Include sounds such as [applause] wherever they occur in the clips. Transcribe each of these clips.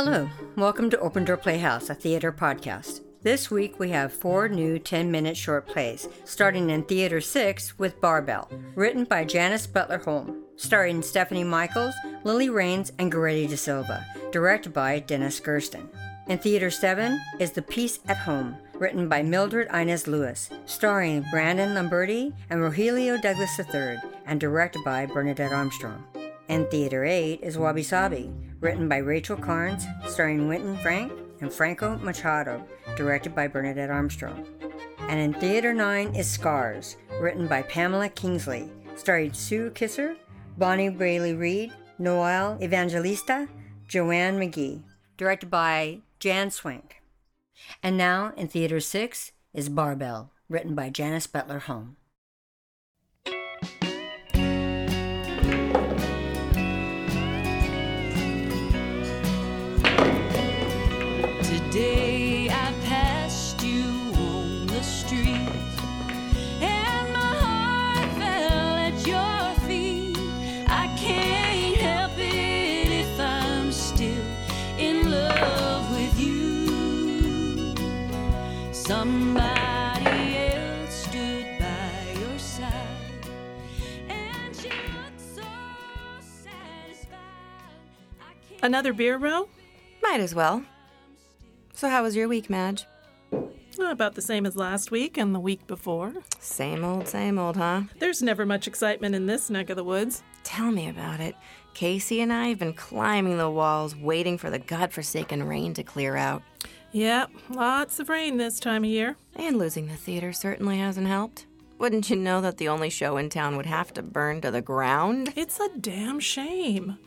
Hello, welcome to Open Door Playhouse, a theater podcast. This week we have four new 10 minute short plays, starting in Theater 6 with Barbell, written by Janice Butler Holm, starring Stephanie Michaels, Lily Rains, and Goretti De Silva, directed by Dennis Gersten. In Theater 7 is The Peace at Home, written by Mildred Inez Lewis, starring Brandon Lamberti and Rogelio Douglas III, and directed by Bernadette Armstrong. In Theater 8 is Wabi Sabi, written by Rachel Carnes, starring Winton Frank and Franco Machado, directed by Bernadette Armstrong. And in Theater 9 is Scars, written by Pamela Kingsley, starring Sue Kisser, Bonnie Bailey Reed, Noel Evangelista, Joanne McGee, directed by Jan Swink. And now in Theater 6 is Barbell, written by Janice Butler Holm. Somebody else stood by your side, and she looked so satisfied. Another beer row? Might as well. So, how was your week, Madge? Well, about the same as last week and the week before. Same old, same old, huh? There's never much excitement in this neck of the woods. Tell me about it. Casey and I have been climbing the walls, waiting for the godforsaken rain to clear out. Yep, lots of rain this time of year. And losing the theater certainly hasn't helped. Wouldn't you know that the only show in town would have to burn to the ground? It's a damn shame.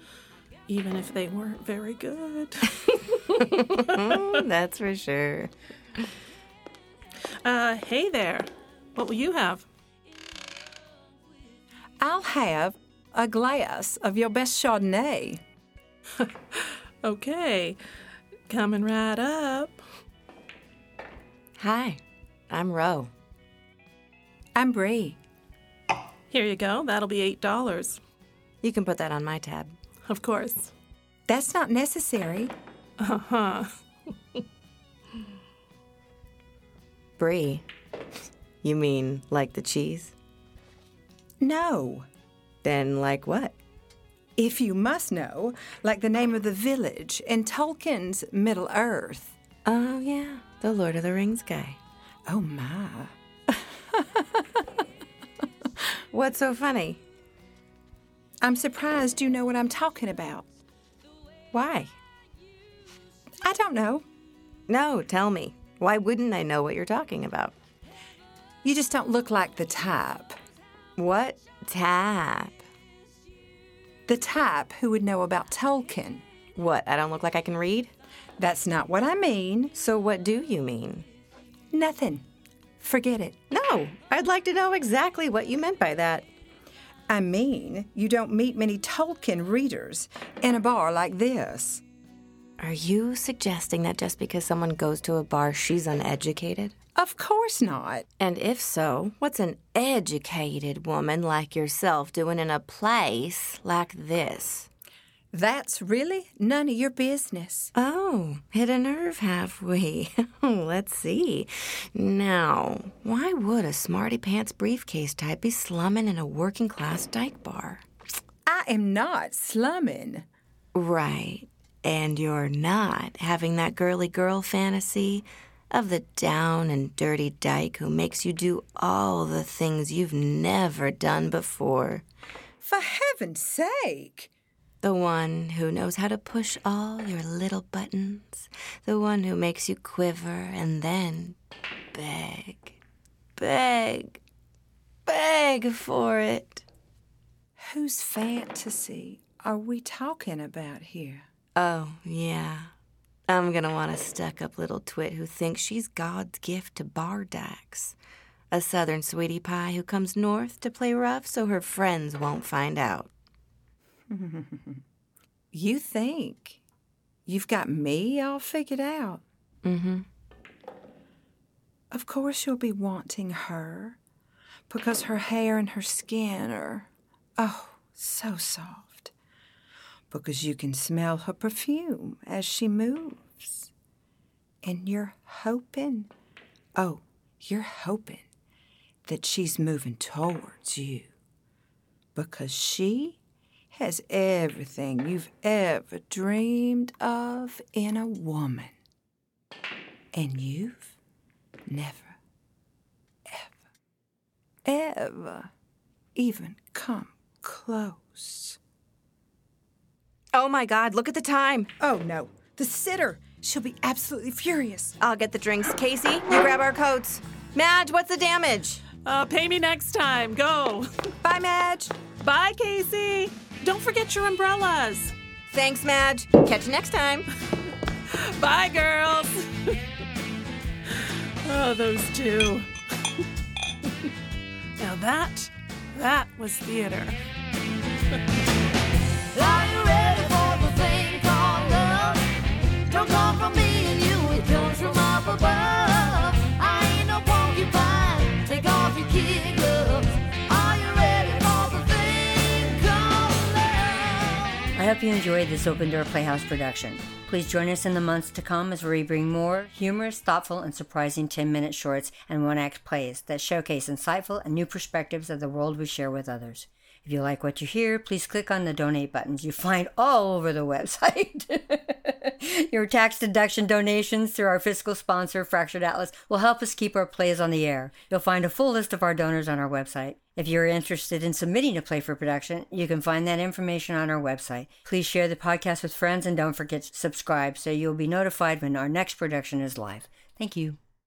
Even if they weren't very good. [laughs] [laughs] That's for sure. Uh, hey there. What will you have? I'll have a glass of your best Chardonnay. [laughs] Okay, coming right up. Hi, I'm Ro. I'm Bree. Here you go. That'll be $8. You can put that on my tab. Of course. That's not necessary. [laughs] Uh huh. Bree. You mean like the cheese? No. Then like what? If you must know, like the name of the village in Tolkien's Middle Earth. Oh, yeah, the Lord of the Rings guy. Oh my. [laughs] What's so funny? I'm surprised you know what I'm talking about. Why? I don't know. No, tell me. Why wouldn't I know what you're talking about? You just don't look like the type. What tap? The type who would know about Tolkien. What, I don't look like I can read? That's not what I mean. So what do you mean? Nothing. Forget it. No, I'd like to know exactly what you meant by that. I mean, you don't meet many Tolkien readers in a bar like this. Are you suggesting that just because someone goes to a bar, she's uneducated? Of course not. And if so, what's an educated woman like yourself doing in a place like this? That's really none of your business. Oh, hit a nerve, have we? [laughs] Let's see. Now, why would a smarty pants briefcase type be slumming in a working class dyke bar? I am not slumming. Right. And you're not having that girly girl fantasy of the down and dirty dyke who makes you do all the things you've never done before. For heaven's sake. The one who knows how to push all your little buttons. The one who makes you quiver and then beg, beg, beg for it. Whose fantasy are we talking about here? Oh, yeah. I'm gonna want a stuck up little twit who thinks she's God's gift to Bardax. A southern sweetie pie who comes north to play rough so her friends won't find out. [laughs] You think you've got me all figured out? Mm hmm. Of course you'll be wanting her because her hair and her skin are, oh, so soft. Because you can smell her perfume as she moves. And you're hoping, oh, you're hoping that she's moving towards you because she has everything you've ever dreamed of in a woman. And you've never, ever, ever even come close. Oh my god, look at the time. Oh no, the sitter. She'll be absolutely furious. I'll get the drinks. Casey, you grab our coats. Madge, what's the damage? Uh, pay me next time. Go. [laughs] Bye, Madge. Bye, Casey. Don't forget your umbrellas. Thanks, Madge. Catch you next time. [laughs] Bye, girls. [laughs] oh, those two. now that, that was theater. Hope you enjoyed this Open Door Playhouse production. Please join us in the months to come as we bring more humorous, thoughtful, and surprising 10 minute shorts and one act plays that showcase insightful and new perspectives of the world we share with others. If you like what you hear, please click on the donate buttons you find all over the website. [laughs] Your tax deduction donations through our fiscal sponsor, Fractured Atlas, will help us keep our plays on the air. You'll find a full list of our donors on our website. If you're interested in submitting a play for production, you can find that information on our website. Please share the podcast with friends and don't forget to subscribe so you'll be notified when our next production is live. Thank you.